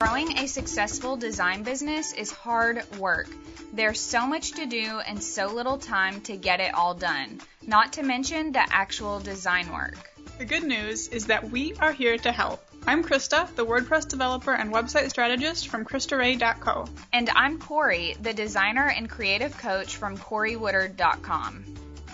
Growing a successful design business is hard work. There's so much to do and so little time to get it all done, not to mention the actual design work. The good news is that we are here to help. I'm Krista, the WordPress developer and website strategist from KristaRae.co. And I'm Corey, the designer and creative coach from CoreyWoodard.com.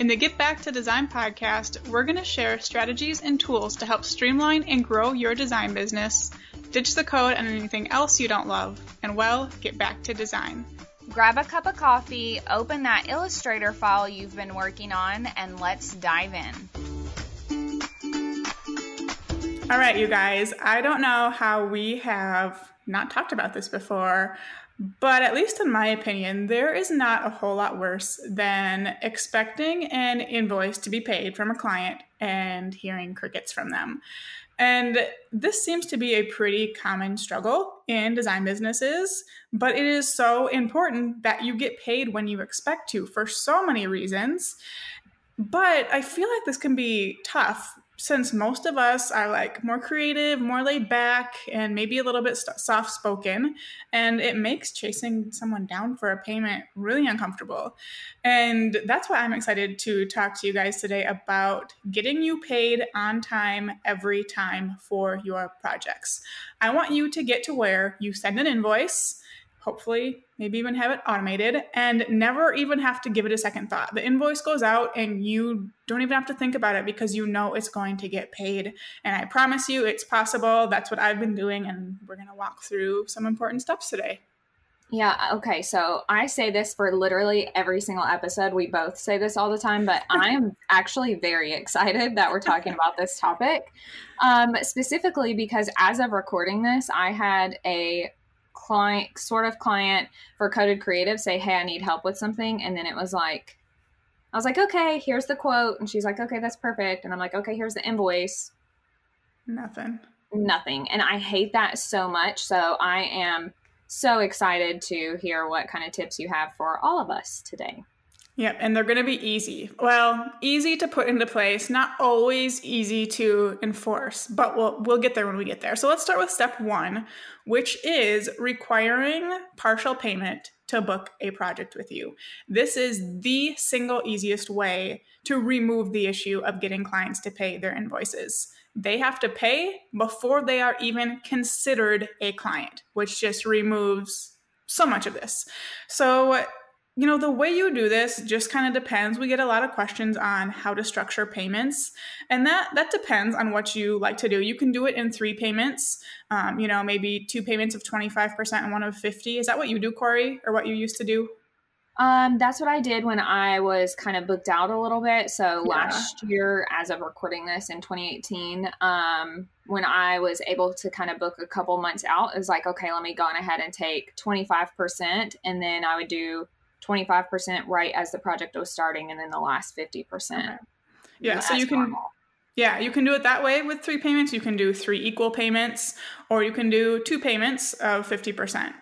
In the Get Back to Design podcast, we're going to share strategies and tools to help streamline and grow your design business ditch the code and anything else you don't love, and well, get back to design. Grab a cup of coffee, open that Illustrator file you've been working on, and let's dive in. All right, you guys, I don't know how we have not talked about this before, but at least in my opinion, there is not a whole lot worse than expecting an invoice to be paid from a client and hearing crickets from them. And this seems to be a pretty common struggle in design businesses, but it is so important that you get paid when you expect to for so many reasons. But I feel like this can be tough since most of us are like more creative, more laid back, and maybe a little bit soft spoken, and it makes chasing someone down for a payment really uncomfortable. And that's why I'm excited to talk to you guys today about getting you paid on time every time for your projects. I want you to get to where you send an invoice hopefully maybe even have it automated and never even have to give it a second thought the invoice goes out and you don't even have to think about it because you know it's going to get paid and i promise you it's possible that's what i've been doing and we're going to walk through some important steps today yeah, okay. So I say this for literally every single episode. We both say this all the time, but I'm actually very excited that we're talking about this topic. Um, specifically because as of recording this, I had a client sort of client for coded creative say hey i need help with something and then it was like i was like okay here's the quote and she's like okay that's perfect and i'm like okay here's the invoice. Nothing. Nothing and i hate that so much so i am so excited to hear what kind of tips you have for all of us today Yep, and they're going to be easy. Well, easy to put into place, not always easy to enforce, but we'll we'll get there when we get there. So let's start with step 1, which is requiring partial payment to book a project with you. This is the single easiest way to remove the issue of getting clients to pay their invoices. They have to pay before they are even considered a client, which just removes so much of this. So you know, the way you do this just kind of depends. We get a lot of questions on how to structure payments, and that that depends on what you like to do. You can do it in three payments. Um, you know, maybe two payments of twenty five percent and one of fifty. Is that what you do, Corey, or what you used to do? Um, that's what I did when I was kind of booked out a little bit. So yeah. last year, as of recording this in 2018, um, when I was able to kind of book a couple months out, it was like, okay, let me go on ahead and take 25%. And then I would do 25% right as the project was starting and then the last 50%. Okay. Yeah, so you can normal. Yeah, you can do it that way with three payments. You can do three equal payments or you can do two payments of 50%.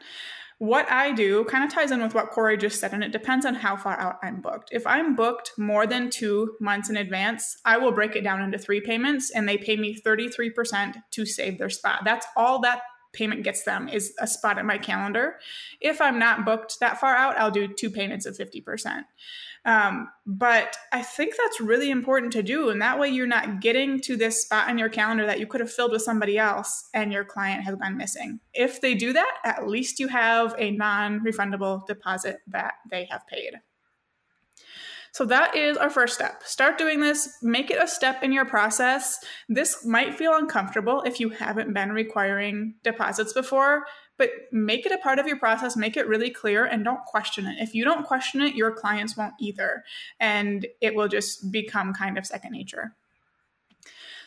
What I do kind of ties in with what Corey just said, and it depends on how far out I'm booked. If I'm booked more than two months in advance, I will break it down into three payments and they pay me 33% to save their spot. That's all that payment gets them is a spot in my calendar. If I'm not booked that far out, I'll do two payments of 50%. Um, but I think that's really important to do. And that way you're not getting to this spot in your calendar that you could have filled with somebody else and your client has gone missing. If they do that, at least you have a non refundable deposit that they have paid. So that is our first step. Start doing this, make it a step in your process. This might feel uncomfortable if you haven't been requiring deposits before, but make it a part of your process, make it really clear, and don't question it. If you don't question it, your clients won't either, and it will just become kind of second nature.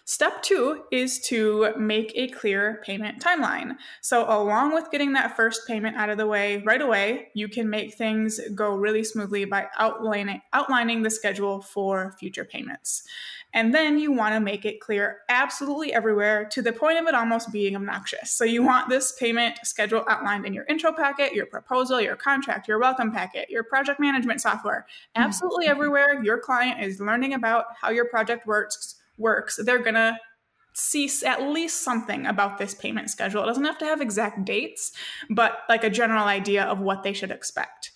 Step two is to make a clear payment timeline. So, along with getting that first payment out of the way right away, you can make things go really smoothly by outlining, outlining the schedule for future payments. And then you want to make it clear absolutely everywhere to the point of it almost being obnoxious. So, you want this payment schedule outlined in your intro packet, your proposal, your contract, your welcome packet, your project management software. Hmm. Absolutely everywhere your client is learning about how your project works works, they're going to see at least something about this payment schedule. It doesn't have to have exact dates, but like a general idea of what they should expect.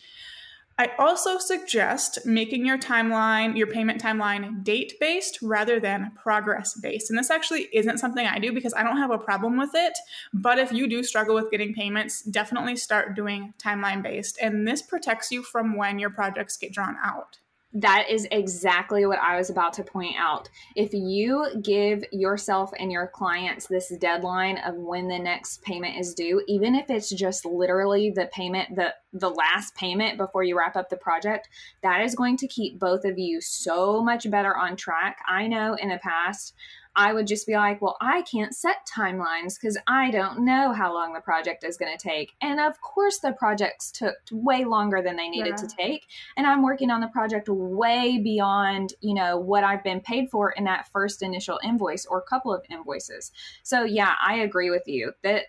I also suggest making your timeline, your payment timeline date based rather than progress based. And this actually isn't something I do because I don't have a problem with it. But if you do struggle with getting payments, definitely start doing timeline based. And this protects you from when your projects get drawn out. That is exactly what I was about to point out. If you give yourself and your clients this deadline of when the next payment is due, even if it's just literally the payment, the the last payment before you wrap up the project, that is going to keep both of you so much better on track. I know in the past I would just be like, well, I can't set timelines because I don't know how long the project is going to take. And of course, the projects took way longer than they needed yeah. to take. And I'm working on the project way beyond, you know, what I've been paid for in that first initial invoice or couple of invoices. So, yeah, I agree with you that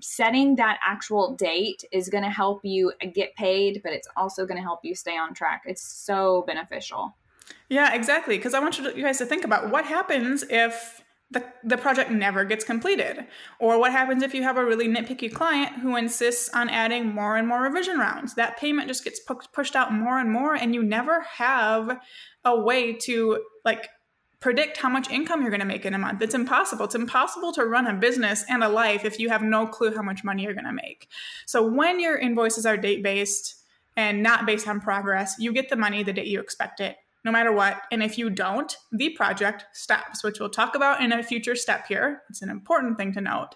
setting that actual date is going to help you get paid, but it's also going to help you stay on track. It's so beneficial. Yeah, exactly. Because I want you, guys to think about what happens if the, the project never gets completed? Or what happens if you have a really nitpicky client who insists on adding more and more revision rounds? That payment just gets pu- pushed out more and more, and you never have a way to like predict how much income you're going to make in a month. It's impossible. It's impossible to run a business and a life if you have no clue how much money you're going to make. So when your invoices are date based and not based on progress, you get the money the day you expect it no matter what. And if you don't, the project stops, which we'll talk about in a future step here. It's an important thing to note.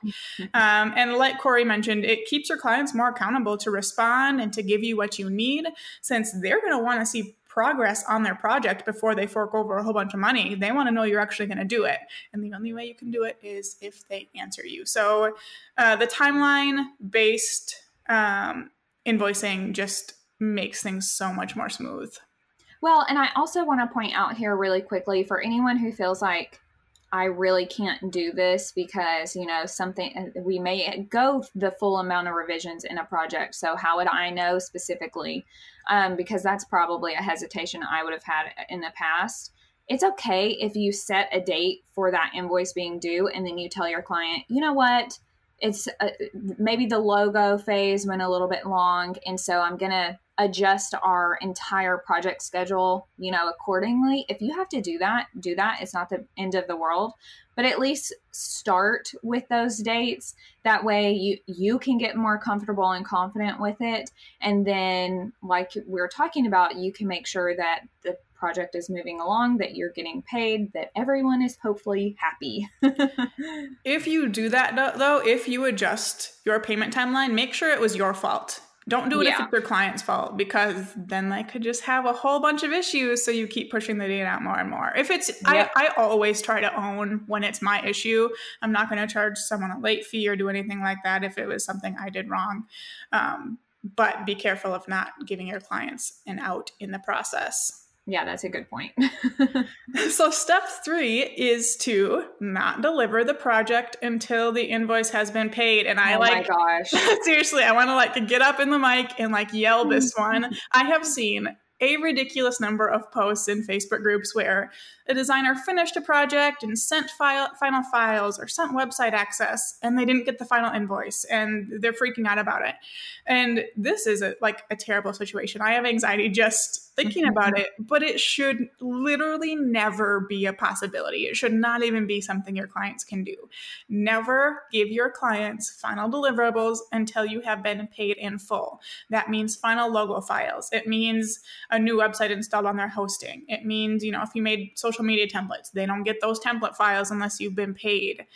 Um, and like Corey mentioned, it keeps your clients more accountable to respond and to give you what you need, since they're going to want to see progress on their project before they fork over a whole bunch of money. They want to know you're actually going to do it. And the only way you can do it is if they answer you. So uh, the timeline based um, invoicing just makes things so much more smooth. Well, and I also want to point out here really quickly for anyone who feels like I really can't do this because, you know, something we may go the full amount of revisions in a project. So, how would I know specifically? Um, because that's probably a hesitation I would have had in the past. It's okay if you set a date for that invoice being due and then you tell your client, you know what? It's uh, maybe the logo phase went a little bit long. And so I'm going to adjust our entire project schedule, you know, accordingly. If you have to do that, do that. It's not the end of the world, but at least start with those dates. That way you you can get more comfortable and confident with it and then like we are talking about, you can make sure that the project is moving along, that you're getting paid, that everyone is hopefully happy. if you do that though, if you adjust your payment timeline, make sure it was your fault don't do it yeah. if it's your client's fault because then they could just have a whole bunch of issues. So you keep pushing the date out more and more. If it's, yep. I, I always try to own when it's my issue. I'm not going to charge someone a late fee or do anything like that if it was something I did wrong. Um, but be careful of not giving your clients an out in the process. Yeah, that's a good point. so, step three is to not deliver the project until the invoice has been paid. And I oh like, gosh, seriously, I want to like get up in the mic and like yell this one. I have seen a ridiculous number of posts in Facebook groups where a designer finished a project and sent file, final files or sent website access and they didn't get the final invoice and they're freaking out about it. And this is a, like a terrible situation. I have anxiety just thinking about it, but it should literally never be a possibility. It should not even be something your clients can do. Never give your clients final deliverables until you have been paid in full. That means final logo files. It means a new website installed on their hosting. It means, you know, if you made social media templates, they don't get those template files unless you've been paid.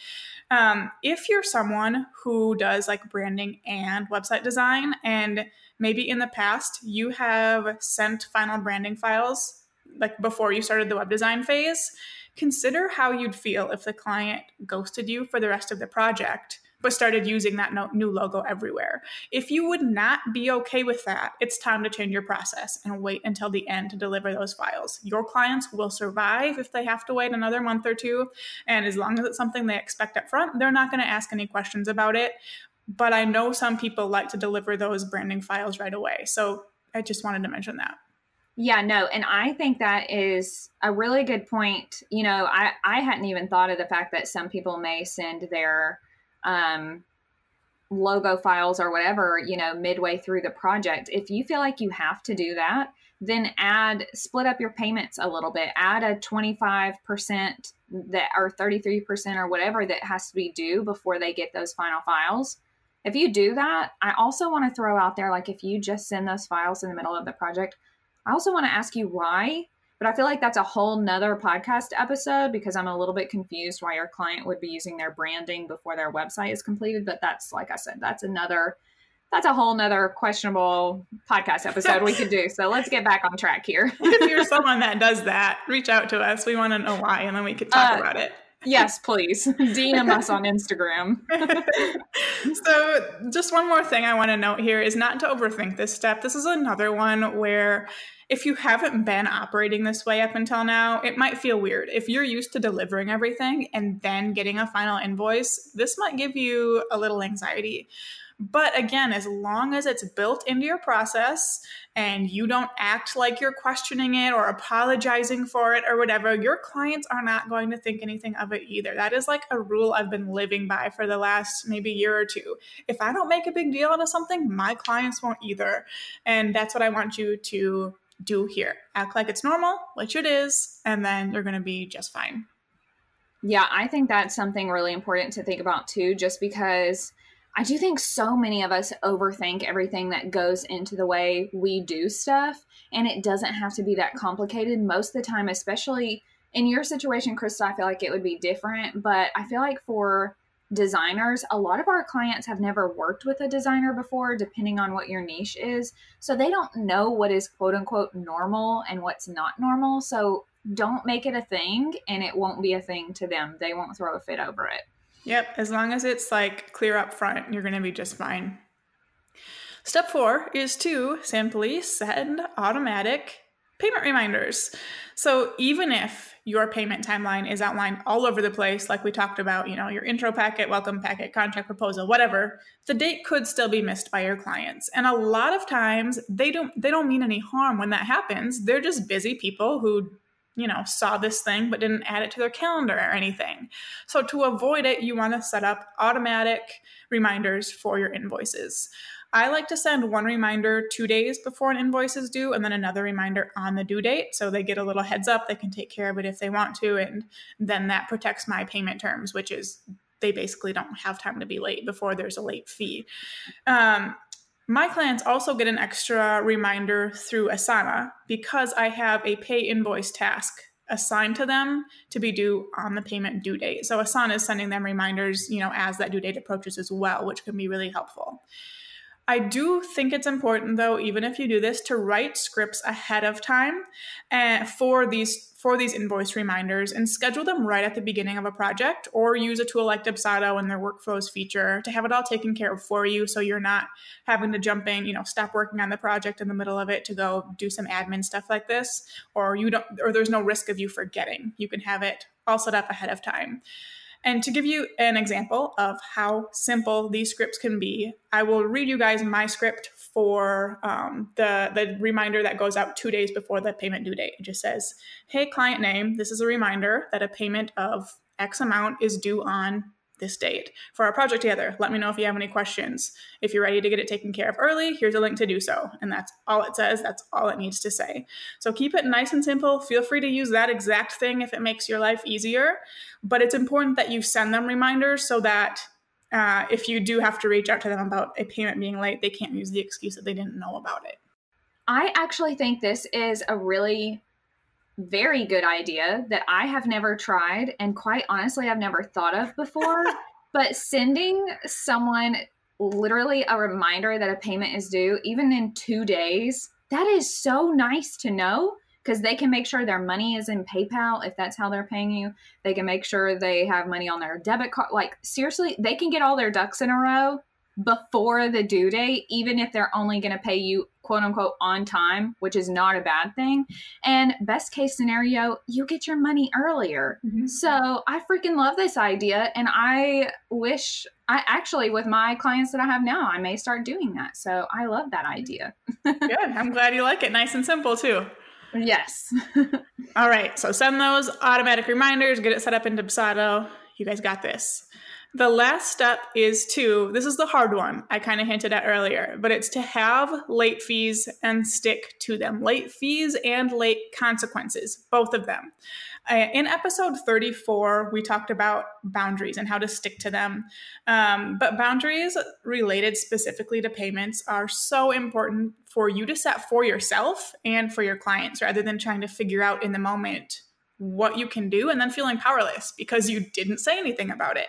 Um, if you're someone who does like branding and website design and maybe in the past you have sent final branding files like before you started the web design phase, consider how you'd feel if the client ghosted you for the rest of the project but started using that new logo everywhere. If you would not be okay with that, it's time to change your process and wait until the end to deliver those files. Your clients will survive if they have to wait another month or two. And as long as it's something they expect up front, they're not going to ask any questions about it but I know some people like to deliver those branding files right away. So I just wanted to mention that. Yeah, no, and I think that is a really good point. You know, I I hadn't even thought of the fact that some people may send their um logo files or whatever, you know, midway through the project. If you feel like you have to do that, then add split up your payments a little bit. Add a 25% that or 33% or whatever that has to be due before they get those final files. If you do that, I also want to throw out there like if you just send those files in the middle of the project, I also want to ask you why but I feel like that's a whole nother podcast episode because I'm a little bit confused why your client would be using their branding before their website is completed. But that's like I said, that's another that's a whole nother questionable podcast episode we could do. So let's get back on track here. if you're someone that does that, reach out to us. We want to know why, and then we could talk uh, about it. Yes, please. DM us on Instagram. so, just one more thing I want to note here is not to overthink this step. This is another one where if you haven't been operating this way up until now, it might feel weird. If you're used to delivering everything and then getting a final invoice, this might give you a little anxiety. But again, as long as it's built into your process and you don't act like you're questioning it or apologizing for it or whatever, your clients are not going to think anything of it either. That is like a rule I've been living by for the last maybe year or two. If I don't make a big deal out of something, my clients won't either. And that's what I want you to do here. Act like it's normal, which it is, and then you're going to be just fine. Yeah, I think that's something really important to think about too, just because I do think so many of us overthink everything that goes into the way we do stuff. And it doesn't have to be that complicated most of the time, especially in your situation, Krista. I feel like it would be different. But I feel like for designers, a lot of our clients have never worked with a designer before, depending on what your niche is. So they don't know what is quote unquote normal and what's not normal. So don't make it a thing and it won't be a thing to them. They won't throw a fit over it. Yep, as long as it's like clear up front, you're going to be just fine. Step four is to simply send automatic payment reminders. So even if your payment timeline is outlined all over the place, like we talked about, you know, your intro packet, welcome packet, contract proposal, whatever, the date could still be missed by your clients. And a lot of times they don't they don't mean any harm when that happens. They're just busy people who you know, saw this thing but didn't add it to their calendar or anything. So to avoid it, you want to set up automatic reminders for your invoices. I like to send one reminder two days before an invoice is due and then another reminder on the due date. So they get a little heads up. They can take care of it if they want to. And then that protects my payment terms, which is they basically don't have time to be late before there's a late fee. Um, my clients also get an extra reminder through Asana because I have a pay invoice task assigned to them to be due on the payment due date. So Asana is sending them reminders, you know, as that due date approaches as well, which can be really helpful. I do think it's important, though, even if you do this, to write scripts ahead of time uh, for these for these invoice reminders and schedule them right at the beginning of a project, or use a tool like Dubsado and their workflows feature to have it all taken care of for you, so you're not having to jump in, you know, stop working on the project in the middle of it to go do some admin stuff like this, or you don't, or there's no risk of you forgetting. You can have it all set up ahead of time. And to give you an example of how simple these scripts can be, I will read you guys my script for um, the, the reminder that goes out two days before the payment due date. It just says, Hey, client name, this is a reminder that a payment of X amount is due on this date for our project together. Let me know if you have any questions. If you're ready to get it taken care of early, here's a link to do so. And that's all it says. That's all it needs to say. So keep it nice and simple. Feel free to use that exact thing if it makes your life easier. But it's important that you send them reminders so that uh, if you do have to reach out to them about a payment being late, they can't use the excuse that they didn't know about it. I actually think this is a really very good idea that I have never tried and quite honestly I've never thought of before. but sending someone literally a reminder that a payment is due, even in two days, that is so nice to know because they can make sure their money is in PayPal if that's how they're paying you. They can make sure they have money on their debit card. Like, seriously, they can get all their ducks in a row before the due date, even if they're only going to pay you quote unquote on time, which is not a bad thing. And best case scenario, you get your money earlier. Mm-hmm. So I freaking love this idea. And I wish I actually, with my clients that I have now, I may start doing that. So I love that idea. Good. I'm glad you like it. Nice and simple, too. Yes. All right. So send those automatic reminders, get it set up into Dubsado. You guys got this. The last step is to, this is the hard one I kind of hinted at earlier, but it's to have late fees and stick to them. Late fees and late consequences, both of them. Uh, in episode 34, we talked about boundaries and how to stick to them. Um, but boundaries related specifically to payments are so important for you to set for yourself and for your clients rather than trying to figure out in the moment what you can do and then feeling powerless because you didn't say anything about it.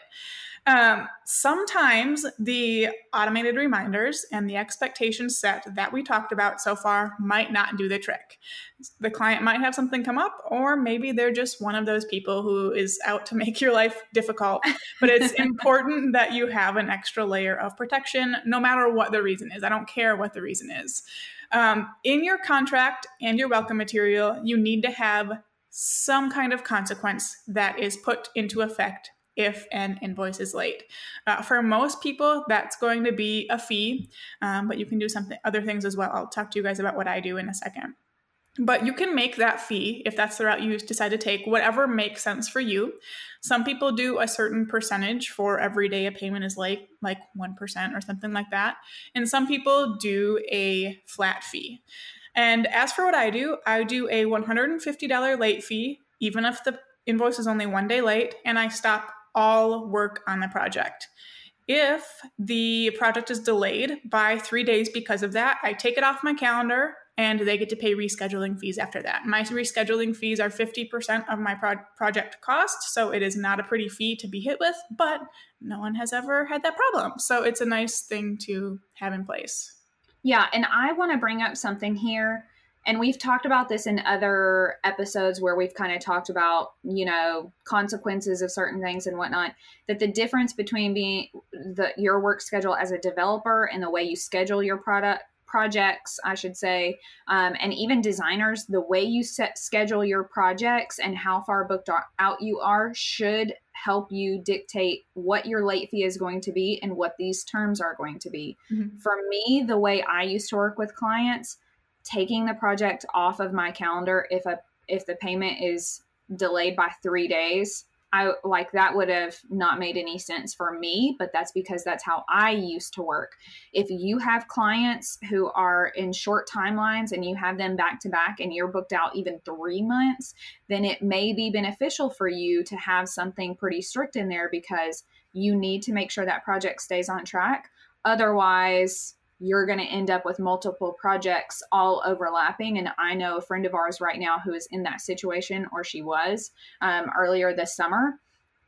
Um, sometimes the automated reminders and the expectation set that we talked about so far might not do the trick. The client might have something come up, or maybe they're just one of those people who is out to make your life difficult. But it's important that you have an extra layer of protection, no matter what the reason is. I don't care what the reason is. Um, in your contract and your welcome material, you need to have some kind of consequence that is put into effect if an invoice is late. Uh, for most people, that's going to be a fee, um, but you can do something other things as well. I'll talk to you guys about what I do in a second. But you can make that fee if that's the route you decide to take, whatever makes sense for you. Some people do a certain percentage for every day a payment is late, like 1% or something like that. And some people do a flat fee. And as for what I do, I do a $150 late fee, even if the invoice is only one day late, and I stop all work on the project. If the project is delayed by three days because of that, I take it off my calendar and they get to pay rescheduling fees after that. My rescheduling fees are 50% of my pro- project cost, so it is not a pretty fee to be hit with, but no one has ever had that problem. So it's a nice thing to have in place. Yeah, and I want to bring up something here and we've talked about this in other episodes where we've kind of talked about you know consequences of certain things and whatnot that the difference between being the your work schedule as a developer and the way you schedule your product projects i should say um, and even designers the way you set schedule your projects and how far booked out you are should help you dictate what your late fee is going to be and what these terms are going to be mm-hmm. for me the way i used to work with clients taking the project off of my calendar if a if the payment is delayed by three days i like that would have not made any sense for me but that's because that's how i used to work. If you have clients who are in short timelines and you have them back to back and you're booked out even three months then it may be beneficial for you to have something pretty strict in there because you need to make sure that project stays on track. Otherwise you're going to end up with multiple projects all overlapping. And I know a friend of ours right now who is in that situation, or she was um, earlier this summer,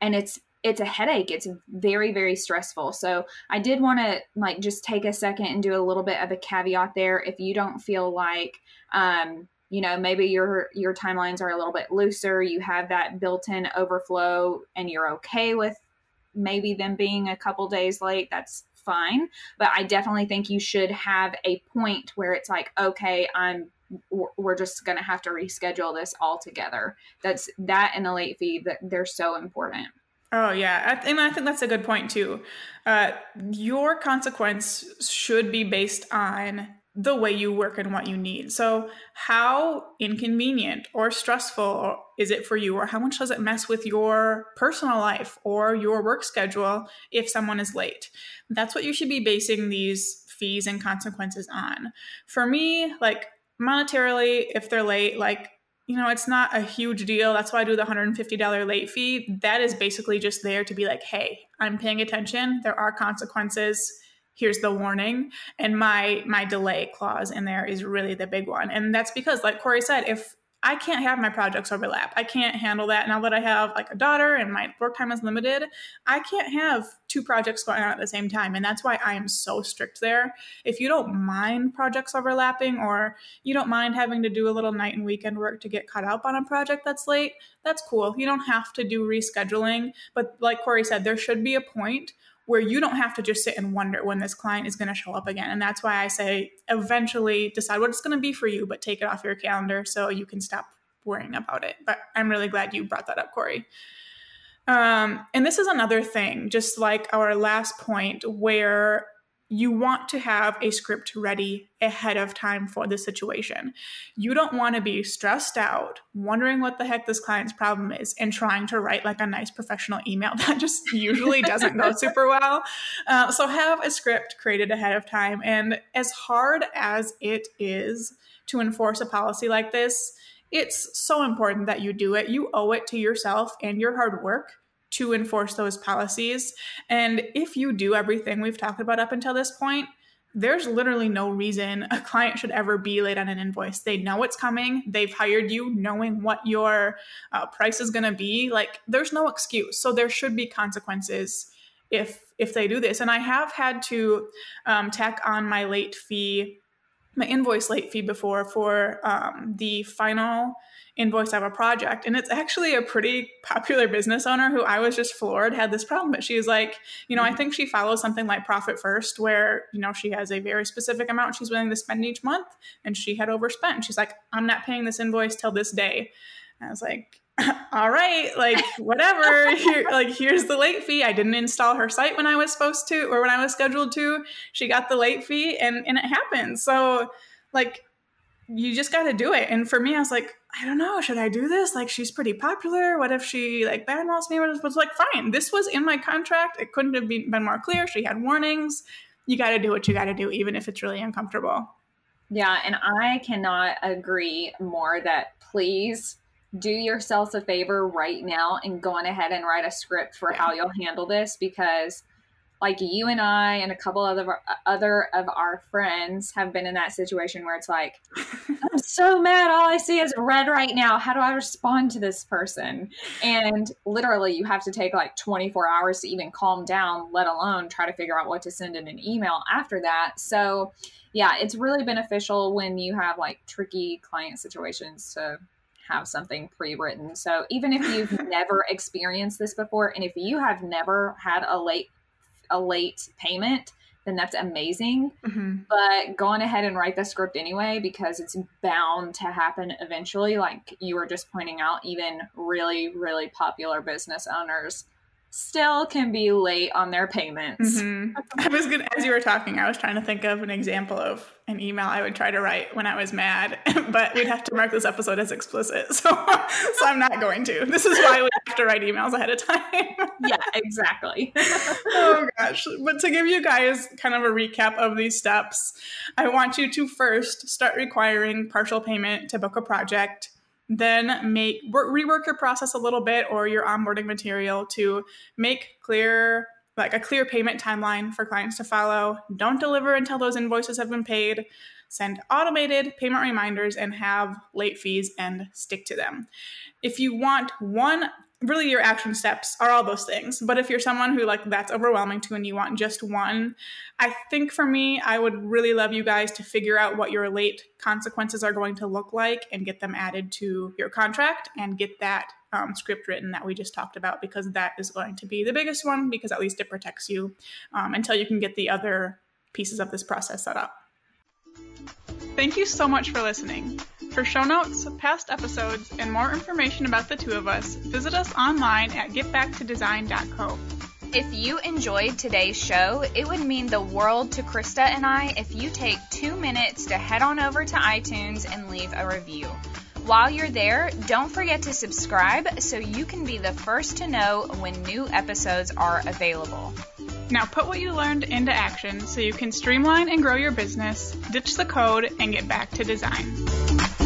and it's it's a headache. It's very very stressful. So I did want to like just take a second and do a little bit of a caveat there. If you don't feel like um, you know maybe your your timelines are a little bit looser, you have that built-in overflow, and you're okay with maybe them being a couple days late. That's fine. But I definitely think you should have a point where it's like, okay, I'm we're just going to have to reschedule this altogether. That's that and the late fee that they're so important. Oh yeah, and I think that's a good point too. Uh, your consequence should be based on the way you work and what you need. So, how inconvenient or stressful is it for you, or how much does it mess with your personal life or your work schedule if someone is late? That's what you should be basing these fees and consequences on. For me, like monetarily, if they're late, like you know, it's not a huge deal. That's why I do the $150 late fee. That is basically just there to be like, hey, I'm paying attention. There are consequences here's the warning and my my delay clause in there is really the big one. And that's because like corey said if i can't have my projects overlap i can't handle that. Now that i have like a daughter and my work time is limited i can't have two projects going on at the same time. And that's why i am so strict there. If you don't mind projects overlapping or you don't mind having to do a little night and weekend work to get caught up on a project that's late that's cool. You don't have to do rescheduling. But like corey said there should be a point where you don't have to just sit and wonder when this client is going to show up again. And that's why I say eventually decide what it's going to be for you, but take it off your calendar so you can stop worrying about it. But I'm really glad you brought that up, Corey. Um, and this is another thing, just like our last point, where you want to have a script ready ahead of time for the situation. You don't want to be stressed out, wondering what the heck this client's problem is, and trying to write like a nice professional email. That just usually doesn't go super well. Uh, so, have a script created ahead of time. And as hard as it is to enforce a policy like this, it's so important that you do it. You owe it to yourself and your hard work to enforce those policies. And if you do everything we've talked about up until this point, there's literally no reason a client should ever be late on an invoice. They know it's coming. They've hired you knowing what your uh, price is going to be. Like there's no excuse. So there should be consequences if if they do this. And I have had to um, tack on my late fee, my invoice late fee before for um, the final invoice of a project. And it's actually a pretty popular business owner who I was just floored had this problem. But she was like, you know, I mm-hmm. think she follows something like Profit First, where, you know, she has a very specific amount she's willing to spend each month. And she had overspent. She's like, I'm not paying this invoice till this day. And I was like, all right, like whatever. Here, like here's the late fee. I didn't install her site when I was supposed to, or when I was scheduled to. She got the late fee, and and it happened. So, like, you just got to do it. And for me, I was like, I don't know, should I do this? Like, she's pretty popular. What if she like badmouths me? Was like, fine. This was in my contract. It couldn't have been, been more clear. She had warnings. You got to do what you got to do, even if it's really uncomfortable. Yeah, and I cannot agree more that please do yourselves a favor right now and go on ahead and write a script for yeah. how you'll handle this because like you and I and a couple other other of our friends have been in that situation where it's like, I'm so mad. All I see is red right now. How do I respond to this person? And literally, you have to take like 24 hours to even calm down, let alone try to figure out what to send in an email after that. So, yeah, it's really beneficial when you have like tricky client situations to have something pre-written. So even if you've never experienced this before and if you have never had a late a late payment, then that's amazing. Mm-hmm. But go on ahead and write the script anyway because it's bound to happen eventually. Like you were just pointing out, even really, really popular business owners still can be late on their payments. Mm-hmm. I was good as you were talking, I was trying to think of an example of an email I would try to write when I was mad, but we'd have to mark this episode as explicit. So so I'm not going to. This is why we have to write emails ahead of time. yeah, exactly. oh gosh. But to give you guys kind of a recap of these steps, I want you to first start requiring partial payment to book a project then make work, rework your process a little bit or your onboarding material to make clear like a clear payment timeline for clients to follow. Don't deliver until those invoices have been paid. Send automated payment reminders and have late fees and stick to them. If you want one really your action steps are all those things. But if you're someone who like that's overwhelming to and you want just one i think for me i would really love you guys to figure out what your late consequences are going to look like and get them added to your contract and get that um, script written that we just talked about because that is going to be the biggest one because at least it protects you um, until you can get the other pieces of this process set up. Thank you so much for listening for show notes, past episodes, and more information about the two of us, visit us online at getbacktodesign.co. If you enjoyed today's show, it would mean the world to Krista and I if you take two minutes to head on over to iTunes and leave a review. While you're there, don't forget to subscribe so you can be the first to know when new episodes are available. Now put what you learned into action so you can streamline and grow your business, ditch the code, and get back to design.